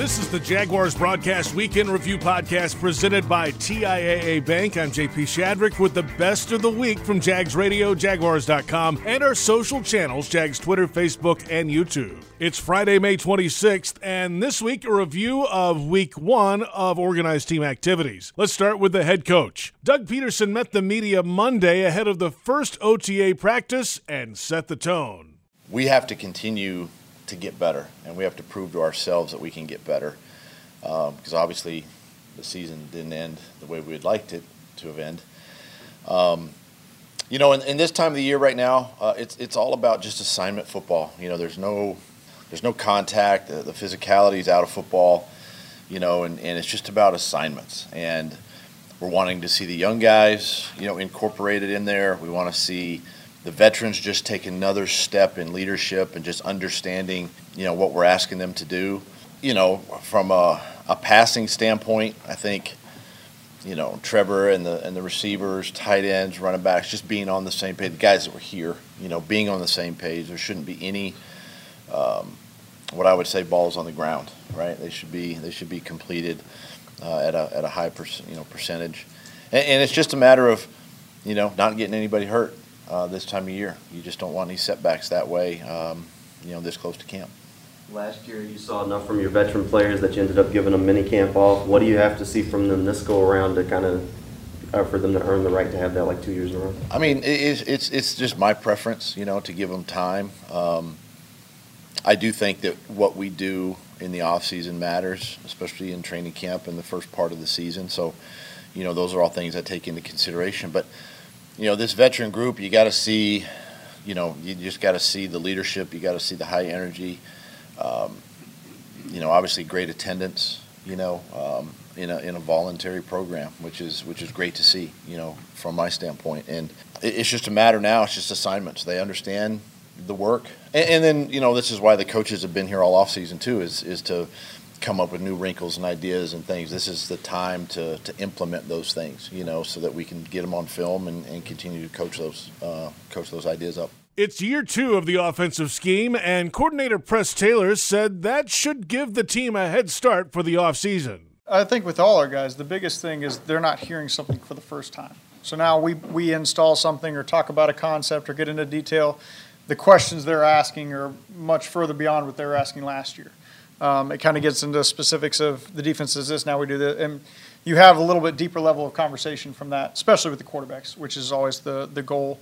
This is the Jaguars Broadcast Week in Review Podcast presented by TIAA Bank. I'm JP Shadrick with the best of the week from Jags Radio, Jaguars.com, and our social channels, Jags Twitter, Facebook, and YouTube. It's Friday, May 26th, and this week a review of week one of organized team activities. Let's start with the head coach. Doug Pederson met the media Monday ahead of the first OTA practice and set the tone. We have to continue to get better, and we have to prove to ourselves that we can get better. Um, because obviously, the season didn't end the way we would liked it to have ended. Um, you know, in, in, this time of the year right now, uh, it's it's all about just assignment football. You know, there's no there's no contact. The, the physicality is out of football. You know, and, and it's just about assignments. And we're wanting to see the young guys, you know, incorporated in there. We want to see the veterans just take another step in leadership and just understanding, you know, what we're asking them to do. You know, from a, a passing standpoint, I think, you know, Trevor and the and the receivers, tight ends, running backs, just being on the same page. The guys that were here, you know, being on the same page. There shouldn't be any, um, what I would say, balls on the ground. Right? They should be they should be completed uh, at a at a high perc- you know percentage, and, and it's just a matter of, you know, not getting anybody hurt uh, this time of year. You just don't want any setbacks that way, um, you know, this close to camp. Last year, you saw enough from your veteran players that you ended up giving them mini camp off. What do you have to see from them this go around to kind of uh, for them to earn the right to have that like two years in a row? I mean, it's it's it's just my preference, you know, to give them time. Um, I do think that what we do in the off season matters, especially in training camp in the first part of the season. So, you know, those are all things I take into consideration. But you know, this veteran group, you got to see, you know, you just got to see the leadership. You got to see the high energy. Um, you know, obviously great attendance. You know, um, in a in a voluntary program, which is which is great to see. You know, from my standpoint, and it, it's just a matter now. It's just assignments. They understand the work, and, and then you know, this is why the coaches have been here all off season too. Is is to come up with new wrinkles and ideas and things. This is the time to, to implement those things, you know, so that we can get them on film and, and continue to coach those uh, coach those ideas up. It's year two of the offensive scheme, and coordinator Press Taylor said that should give the team a head start for the offseason. I think with all our guys, the biggest thing is they're not hearing something for the first time. So now we, we install something or talk about a concept or get into detail. The questions they're asking are much further beyond what they were asking last year. Um, it kind of gets into specifics of the defense is this, now we do this. And you have a little bit deeper level of conversation from that, especially with the quarterbacks, which is always the, the goal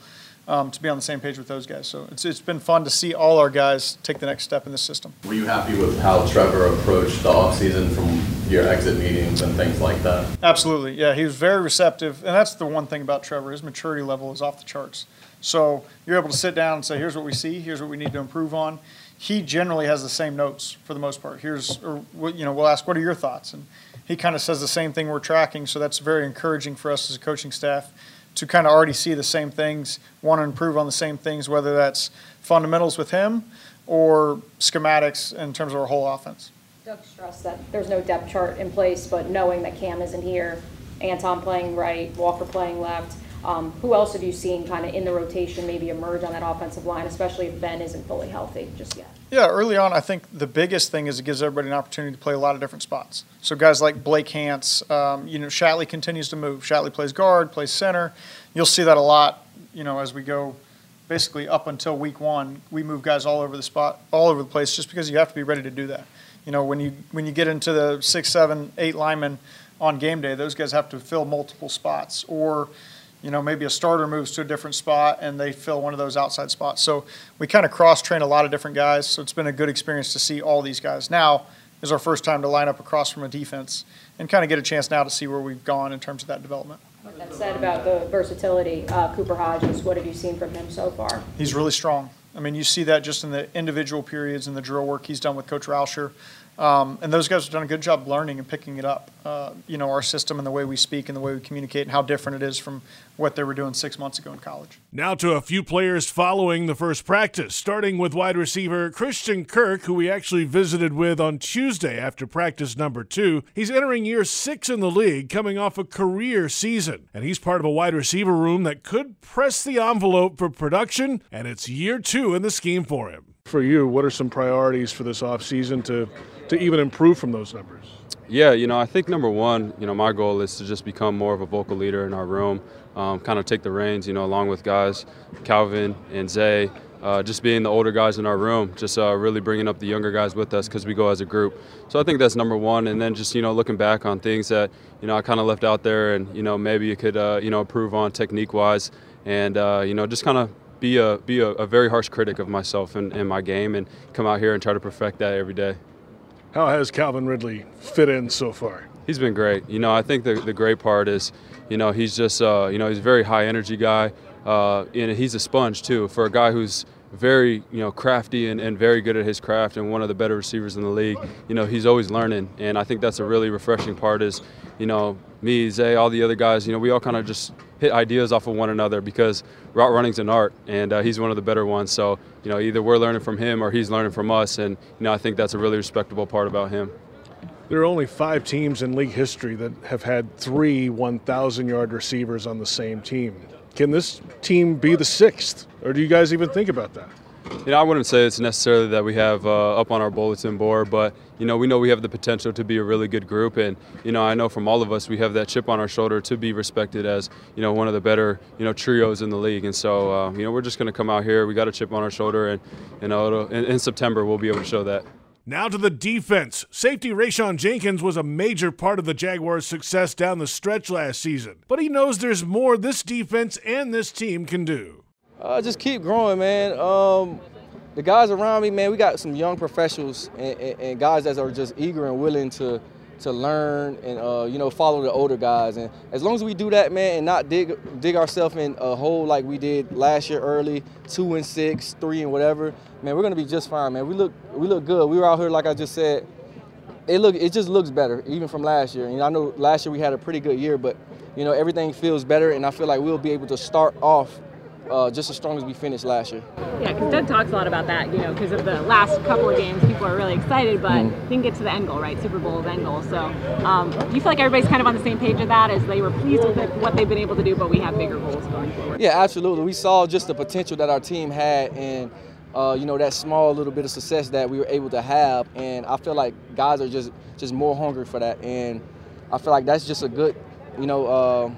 um, to be on the same page with those guys. So it's, it's been fun to see all our guys take the next step in the system. Were you happy with how Trevor approached the offseason from your exit meetings and things like that? Absolutely. Yeah, he was very receptive. And that's the one thing about Trevor his maturity level is off the charts. So you're able to sit down and say, here's what we see, here's what we need to improve on he generally has the same notes for the most part. Here's, or you know, we'll ask, what are your thoughts? And he kind of says the same thing we're tracking. So that's very encouraging for us as a coaching staff to kind of already see the same things, want to improve on the same things, whether that's fundamentals with him or schematics in terms of our whole offense. Doug stressed that there's no depth chart in place, but knowing that Cam isn't here, Anton playing right, Walker playing left um, who else have you seen kind of in the rotation maybe emerge on that offensive line, especially if Ben isn't fully healthy just yet? Yeah, early on, I think the biggest thing is it gives everybody an opportunity to play a lot of different spots. So guys like Blake Hance, um, you know, Shatley continues to move. Shatley plays guard, plays center. You'll see that a lot, you know, as we go basically up until week one. We move guys all over the spot, all over the place, just because you have to be ready to do that. You know, when you when you get into the six, seven, eight linemen on game day, those guys have to fill multiple spots or – you know, maybe a starter moves to a different spot and they fill one of those outside spots. So we kind of cross train a lot of different guys. So it's been a good experience to see all these guys. Now is our first time to line up across from a defense and kind of get a chance now to see where we've gone in terms of that development. That said about the versatility, uh, Cooper Hodges, what have you seen from him so far? He's really strong. I mean, you see that just in the individual periods and the drill work he's done with Coach Rauscher. Um, and those guys have done a good job learning and picking it up. Uh, you know, our system and the way we speak and the way we communicate and how different it is from what they were doing six months ago in college. Now to a few players following the first practice, starting with wide receiver Christian Kirk, who we actually visited with on Tuesday after practice number two. He's entering year six in the league, coming off a career season. And he's part of a wide receiver room that could press the envelope for production, and it's year two in the scheme for him. For you, what are some priorities for this offseason to, to even improve from those numbers? Yeah, you know, I think number one, you know, my goal is to just become more of a vocal leader in our room, um, kind of take the reins, you know, along with guys, Calvin and Zay, uh, just being the older guys in our room, just uh, really bringing up the younger guys with us because we go as a group. So I think that's number one. And then just, you know, looking back on things that, you know, I kind of left out there and, you know, maybe you could, uh, you know, improve on technique wise and, uh, you know, just kind of be a be a, a, very harsh critic of myself and, and my game and come out here and try to perfect that every day. How has Calvin Ridley fit in so far? He's been great. You know, I think the, the great part is, you know, he's just, uh, you know, he's a very high energy guy. Uh, and he's a sponge, too, for a guy who's very, you know, crafty and, and very good at his craft and one of the better receivers in the league. You know, he's always learning. And I think that's a really refreshing part is, you know, me, Zay, all the other guys, you know, we all kind of just hit ideas off of one another because route running's an art, and uh, he's one of the better ones. So, you know, either we're learning from him or he's learning from us, and you know, I think that's a really respectable part about him. There are only five teams in league history that have had three 1,000 yard receivers on the same team. Can this team be the sixth, or do you guys even think about that? You know, I wouldn't say it's necessarily that we have uh, up on our bulletin board, but you know, we know we have the potential to be a really good group, and you know, I know from all of us we have that chip on our shoulder to be respected as you know one of the better you know trios in the league, and so uh, you know we're just going to come out here. We got a chip on our shoulder, and you know, in, in September we'll be able to show that. Now to the defense. Safety Rayshawn Jenkins was a major part of the Jaguars' success down the stretch last season, but he knows there's more this defense and this team can do. Uh, just keep growing, man. Um, the guys around me, man, we got some young professionals and, and, and guys that are just eager and willing to to learn and uh, you know follow the older guys. And as long as we do that, man, and not dig dig ourselves in a hole like we did last year early, two and six, three and whatever, man, we're gonna be just fine, man. We look we look good. We were out here like I just said. It look it just looks better even from last year. You know, I know last year we had a pretty good year, but you know everything feels better, and I feel like we'll be able to start off uh, just as strong as we finished last year. Yeah, because Doug talks a lot about that, you know, because of the last couple of games, people are really excited, but mm. didn't get to the end goal, right? Super Bowl's end goal. So, um, do you feel like everybody's kind of on the same page of that, as they were pleased with it, what they've been able to do, but we have bigger goals going forward? Yeah, absolutely. We saw just the potential that our team had, and uh, you know that small little bit of success that we were able to have, and I feel like guys are just just more hungry for that, and I feel like that's just a good, you know. Uh,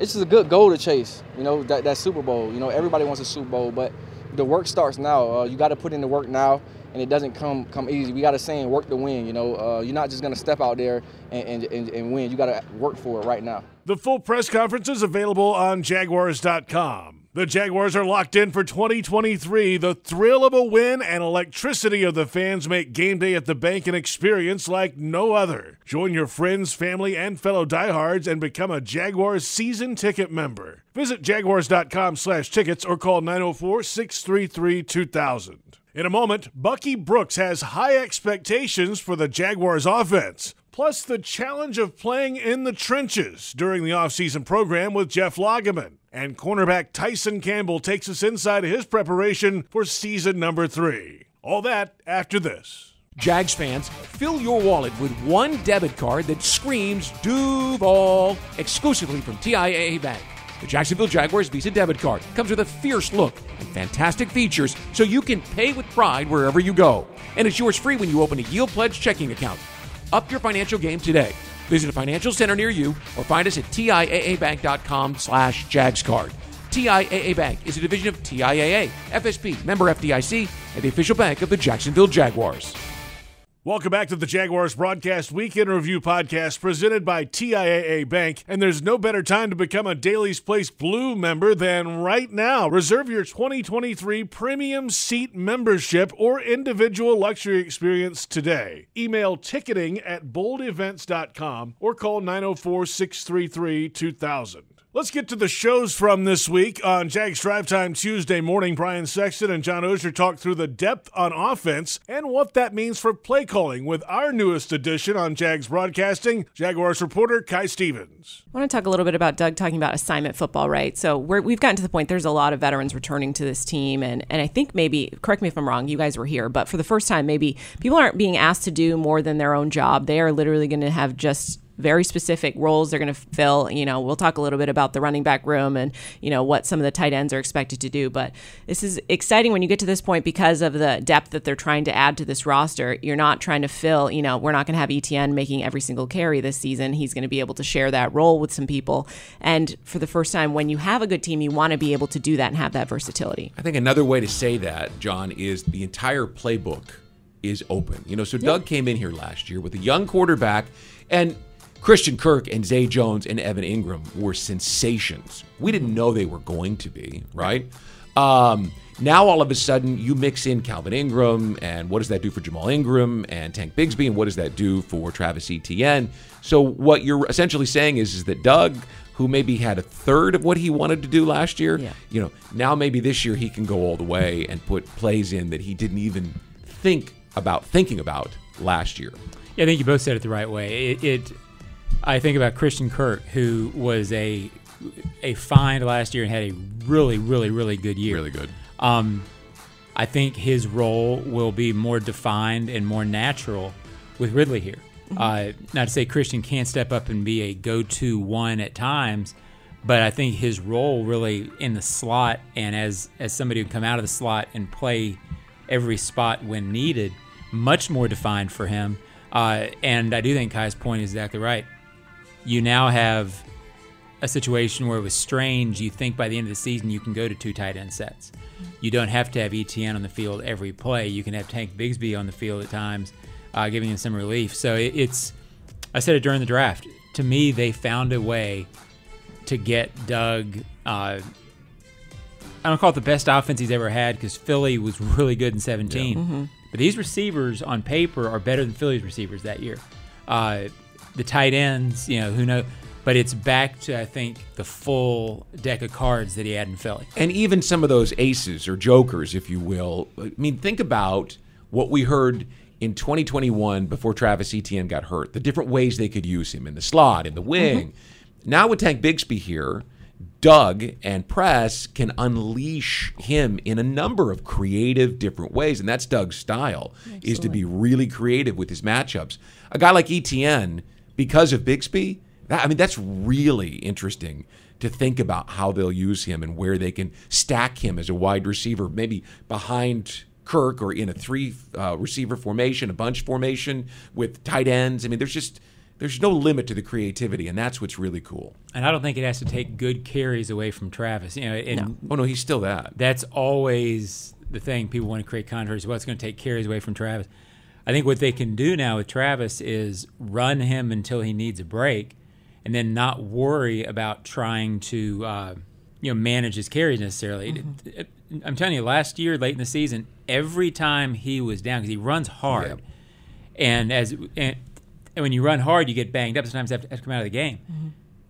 it's just a good goal to chase. You know that, that Super Bowl. You know everybody wants a Super Bowl, but the work starts now. Uh, you got to put in the work now, and it doesn't come come easy. We got to saying work to win. You know, uh, you're not just gonna step out there and, and, and win. You got to work for it right now. The full press conference is available on Jaguars.com. The Jaguars are locked in for 2023. The thrill of a win and electricity of the fans make game day at the bank an experience like no other. Join your friends, family, and fellow diehards and become a Jaguars season ticket member. Visit jaguars.com slash tickets or call 904-633-2000. In a moment, Bucky Brooks has high expectations for the Jaguars offense plus the challenge of playing in the trenches during the offseason program with Jeff Lageman. And cornerback Tyson Campbell takes us inside his preparation for season number three. All that after this. Jags fans, fill your wallet with one debit card that screams Duval exclusively from TIAA Bank. The Jacksonville Jaguars Visa debit card comes with a fierce look and fantastic features so you can pay with pride wherever you go. And it's yours free when you open a Yield Pledge checking account. Up your financial game today. Visit a financial center near you or find us at TIAABank.com slash JagsCard. TIAA Bank is a division of TIAA, FSB, member FDIC, and the official bank of the Jacksonville Jaguars. Welcome back to the Jaguars Broadcast Week in Review Podcast presented by TIAA Bank. And there's no better time to become a Daily's Place Blue member than right now. Reserve your 2023 premium seat membership or individual luxury experience today. Email ticketing at boldevents.com or call 904 633 2000. Let's get to the shows from this week. On Jags Drive Time Tuesday morning, Brian Sexton and John Oehser talk through the depth on offense and what that means for play calling with our newest edition on Jags Broadcasting, Jaguars reporter Kai Stevens. I want to talk a little bit about Doug talking about assignment football, right? So we have gotten to the point there's a lot of veterans returning to this team, and, and I think maybe, correct me if I'm wrong, you guys were here, but for the first time, maybe people aren't being asked to do more than their own job. They are literally going to have just very specific roles they're going to fill. You know, we'll talk a little bit about the running back room and, you know, what some of the tight ends are expected to do. But this is exciting when you get to this point because of the depth that they're trying to add to this roster. You're not trying to fill, you know, we're not going to have ETN making every single carry this season. He's going to be able to share that role with some people. And for the first time, when you have a good team, you want to be able to do that and have that versatility. I think another way to say that, John, is the entire playbook is open. You know, so Doug came in here last year with a young quarterback, and Christian Kirk and Zay Jones and Evan Engram were sensations. We didn't know they were going to be, right? Um, now all of a sudden you mix in Calvin Ingram, and what does that do for Jamal Ingram and Tank Bigsby, and what does that do for Travis Etienne? So what you're essentially saying is, is that Doug, who maybe had a third of what he wanted to do last year, Yeah. you know, now maybe this year he can go all the way and put plays in that he didn't even think about thinking about last year. Yeah, I think you both said it the right way. It, it I think about Christian Kirk, who was a a find last year and had a really, really, really good year. Really good. Um, I think his role will be more defined and more natural with Ridley here. Uh, not to say Christian can't step up and be a go-to one at times, but I think his role really in the slot and as as somebody who can come out of the slot and play every spot when needed, much more defined for him. Uh, and I do think Kai's point is exactly right. You now have a situation where it was strange. You think by the end of the season you can go to two tight end sets. You don't have to have ETN on the field every play. You can have Tank Bigsby on the field at times, uh, giving him some relief. So it, it's. I said it during the draft. To me, they found a way to get Doug. Uh, I don't call it the best offense he's ever had because Philly was really good in 17. Mhm. But these receivers on paper are better than Philly's receivers that year. Uh, the tight ends, you know, who know, but it's back to I think the full deck of cards that he had in Philly. And even some of those aces or jokers, if you will. I mean, think about what we heard in 2021 before Travis Etienne got hurt. The different ways they could use him in the slot, in the mm-hmm. wing. Now with Tank Bigsby here, Doug and Press can unleash him in a number of creative different ways, and that's Doug's style is to be really creative with his matchups. A guy like ETN, because of Bigsby, that, I mean that's really interesting to think about how they'll use him and where they can stack him as a wide receiver, maybe behind Kirk or in a three uh, receiver formation, a bunch formation with tight ends. I mean, there's just there's no limit to the creativity, and that's what's really cool. And I don't think it has to take good carries away from Travis. You know, and No. Oh no, he's still that. That's always the thing. People want to create controversy. What's going to take carries away from Travis? I think what they can do now with Travis is run him until he needs a break, and then not worry about trying to uh, you know manage his carries necessarily. It- I'm telling you, last year late in the season, every time he was down because he runs hard, and as and, and when you run hard, you get banged up. Sometimes you have to, have to come out of the game.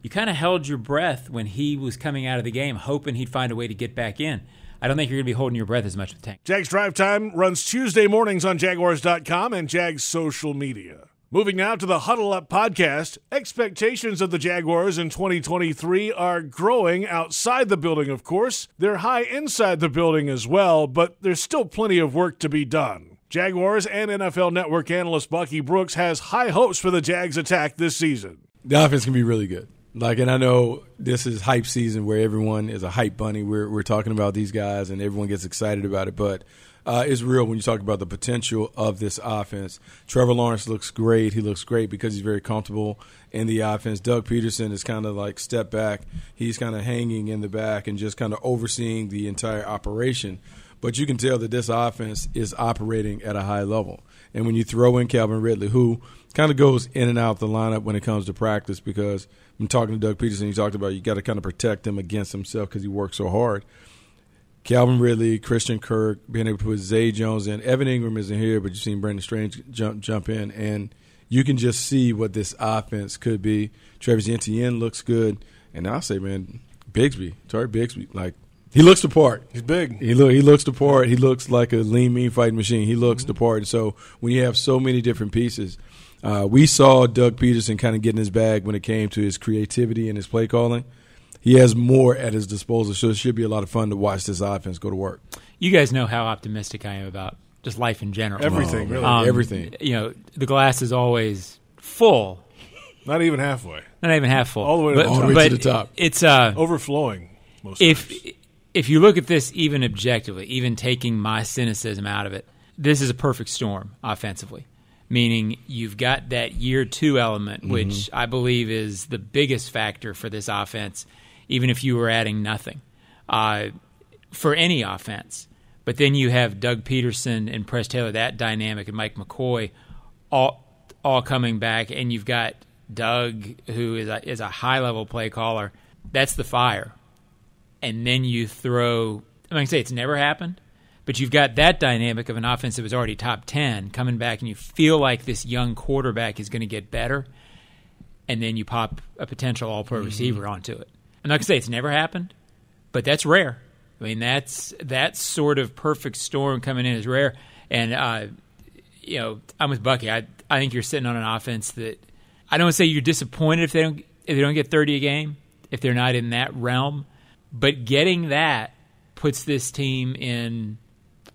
You kind of held your breath when he was coming out of the game, hoping he'd find a way to get back in. I don't think you're going to be holding your breath as much with Tank. Jags Drive Time runs Tuesday mornings on Jaguars.com and Jags social media. Moving now to the Huddle Up podcast. Expectations of the Jaguars in 2023 are growing outside the building, of course. They're high inside the building as well, but there's still plenty of work to be done. Jaguars and NFL Network analyst Bucky Brooks has high hopes for the Jags attack this season. The offense can be really good. Like, and I know this is hype season where everyone is a hype bunny. We're we're talking about these guys and everyone gets excited about it, but uh, it's real when you talk about the potential of this offense. Trevor Lawrence looks great. He looks great because he's very comfortable in the offense. Doug Pederson is kind of like step back. He's kind of hanging in the back and just kind of overseeing the entire operation. But you can tell that this offense is operating at a high level. And when you throw in Calvin Ridley, who kind of goes in and out the lineup when it comes to practice, because I'm talking to Doug Pederson, he talked about you got to kind of protect him against himself because he works so hard. Calvin Ridley, Christian Kirk, being able to put Zay Jones in. Evan Engram isn't here, but you've seen Brenton Strange jump jump in, and you can just see what this offense could be. Travis Etienne looks good, and I'll say, man, Bigsby, Tarek Bigsby, like he looks the part. He's big. He look he looks the part. He looks like a lean, mean fighting machine. He looks the part. And so when you have so many different pieces, uh, we saw Doug Pederson kind of get in his bag when it came to his creativity and his play calling. He has more at his disposal, so it should be a lot of fun to watch this offense go to work. You guys know how optimistic I am about just life in general. Everything, really. Um, Everything. You know, the glass is always full, Not even halfway. Not even half full. All the way to but, the top. All the way but to the top. It's uh, Overflowing. Most if times. If you look at this even objectively, even taking my cynicism out of it, this is a perfect storm offensively. Meaning you've got that year two element, which I believe is the biggest factor for this offense, even if you were adding nothing uh, for any offense. But then you have Doug Pederson and Press Taylor, that dynamic, and Mike McCoy, all all coming back, and you've got Doug, who is a, is a high level play caller. That's the fire and then you throw. I mean, I say it's never happened, but you've got that dynamic of an offense that was already top ten coming back, and you feel like this young quarterback is going to get better, and then you pop a potential All-Pro receiver onto it. I'm not going to say it's never happened, but that's rare. I mean, that's that sort of perfect storm coming in is rare, and uh, you know, I'm with Bucky. I I think you're sitting on an offense that I don't say you're disappointed if they don't if they don't get 30 a game, if they're not in that realm, but getting that puts this team in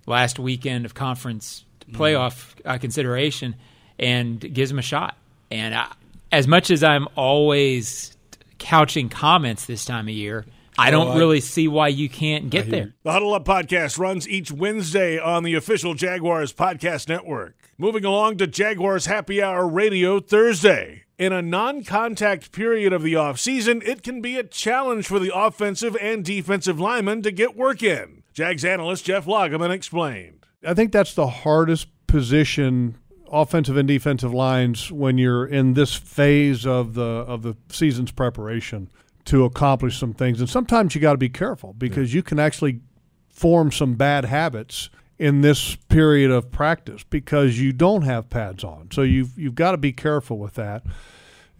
last weekend of conference playoff uh, consideration and gives them a shot. And I, as much as I'm always couching comments this time of year, I don't Oh, I- really see why you can't get there. The Huddle Up podcast runs each Wednesday on the official Jaguars podcast network. Moving along to Jaguars Happy Hour Radio Thursday. In a non contact period of the offseason, it can be a challenge for the offensive and defensive linemen to get work in. Jags analyst Jeff Lageman explained. I think that's the hardest position, offensive and defensive lines, when you're in this phase of the of the season's preparation to accomplish some things. And sometimes you got to be careful because you can actually form some bad habits in this period of practice because you don't have pads on. So you've you've got to be careful with that.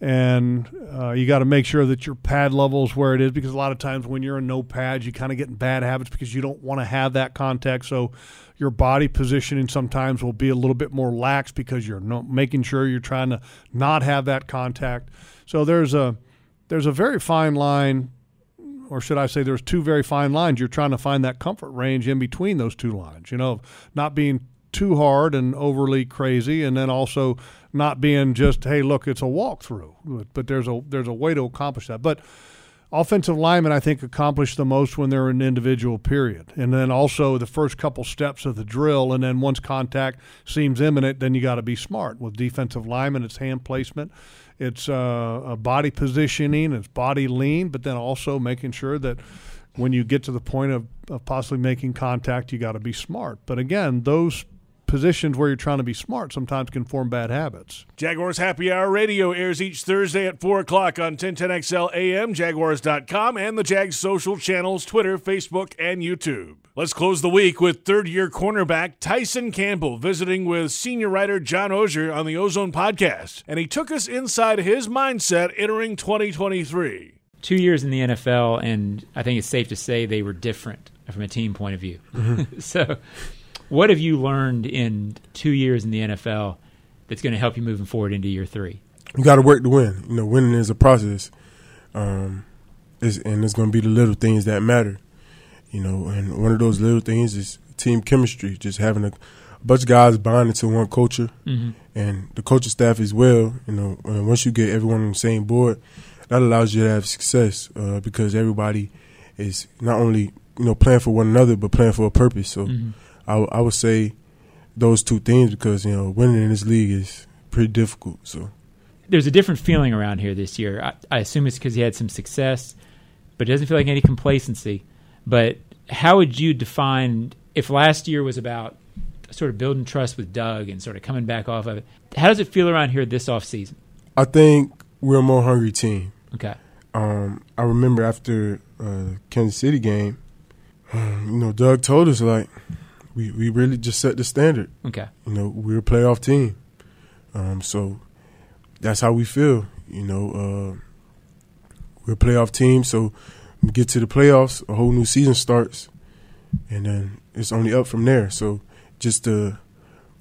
And uh, you got to make sure that your pad level is where it is because a lot of times when you're in no pads, you kind of get in bad habits because you don't want to have that contact. So your body positioning sometimes will be a little bit more lax because you're no, making sure you're trying to not have that contact. So there's a there's a very fine line or should I say there's two very fine lines. You're trying to find that comfort range in between those two lines, you know, not being too hard and overly crazy and then also not being just, hey, look, it's a walkthrough. But, but there's a there's a way to accomplish that. But offensive linemen, I think, accomplish the most when they're in individual period. And then also the first couple steps of the drill. And then once contact seems imminent, then you got to be smart. With defensive linemen, it's hand placement, it's uh, body positioning, it's body lean, but then also making sure that when you get to the point of, of possibly making contact, you got to be smart. But again, those positions where you're trying to be smart sometimes can form bad habits. Jaguars Happy Hour Radio airs each Thursday at 4 o'clock on 1010XL AM, Jaguars.com, and the Jags social channels Twitter, Facebook, and YouTube. Let's close the week with third year cornerback Tyson Campbell visiting with senior writer John Oehser on the Ozone podcast. And he took us inside his mindset entering 2023. Two years in the NFL, and I think it's safe to say they were different from a team point of view. Mm-hmm. so, what have you learned in two years in the NFL that's going to help you moving forward into year three? you got to work to win. You know, winning is a process, um, it's, and it's going to be the little things that matter. You know, and one of those little things is team chemistry, just having a, bunch of guys bonding to one culture, Mhm. and the coaching staff as well. You know, once you get everyone on the same board, that allows you to have success uh, because everybody is not only you know playing for one another but playing for a purpose. So, Mhm. I, w- I would say those two things because you know winning in this league is pretty difficult. So. There's a different feeling around here this year. I, I assume it's because he had some success, but it doesn't feel like any complacency. But how would you define if last year was about sort of building trust with Doug and sort of coming back off of it? How does it feel around here this offseason? I think we're a more hungry team. Okay. Um, I remember after uh, Kansas City game, um, you know, Doug told us like we we really just set the standard. Okay. You know, we're a playoff team. Um, so that's how we feel. You know, uh, we're a playoff team. So we get to the playoffs, a whole new season starts, and then it's only up from there. So just to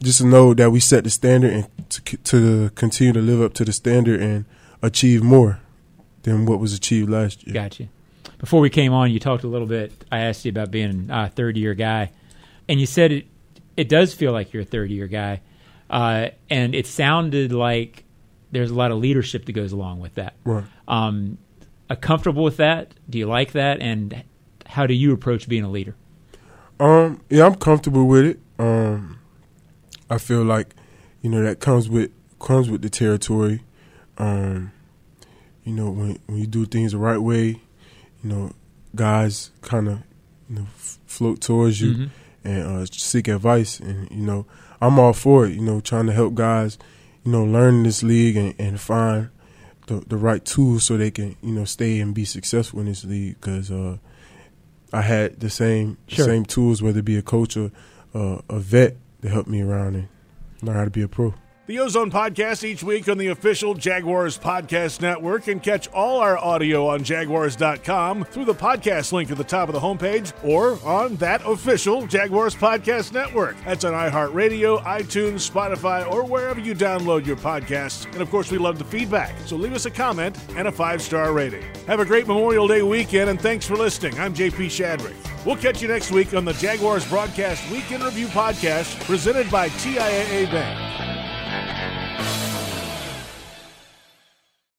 just to know that we set the standard and to, to continue to live up to the standard and achieve more than what was achieved last year. Gotcha. Before we came on, you talked a little bit. I asked you about being a third year guy, and you said it. It does feel like you're a third year guy, uh, and it sounded like there's a lot of leadership that goes along with that. Right. Um, uh, comfortable with that? Do you like that? And how do you approach being a leader? Um, yeah, I'm comfortable with it. Um, I feel like, you know, that comes with comes with the territory. Um, you know, when when you do things the right way, you know, guys kind of you know float towards you Mhm. And uh, seek advice, and you know, I'm all for it. You know, trying to help guys, you know, learn this league and, and find the the right tools so they can you know stay and be successful in this league because. Uh, I had the same Sure. same tools, whether it be a coach or uh, a vet, to help me around and learn how to be a pro. The Ozone Podcast each week on the official Jaguars Podcast Network and catch all our audio on Jaguars.com through the podcast link at the top of the homepage or on that official Jaguars Podcast Network. That's on iHeartRadio, iTunes, Spotify, or wherever you download your podcasts. And of course, we love the feedback, so leave us a comment and a five star rating. Have a great Memorial Day weekend and thanks for listening. I'm JP Shadrick. We'll catch you next week on the Jaguars Broadcast Week in Review Podcast presented by TIAA Bank.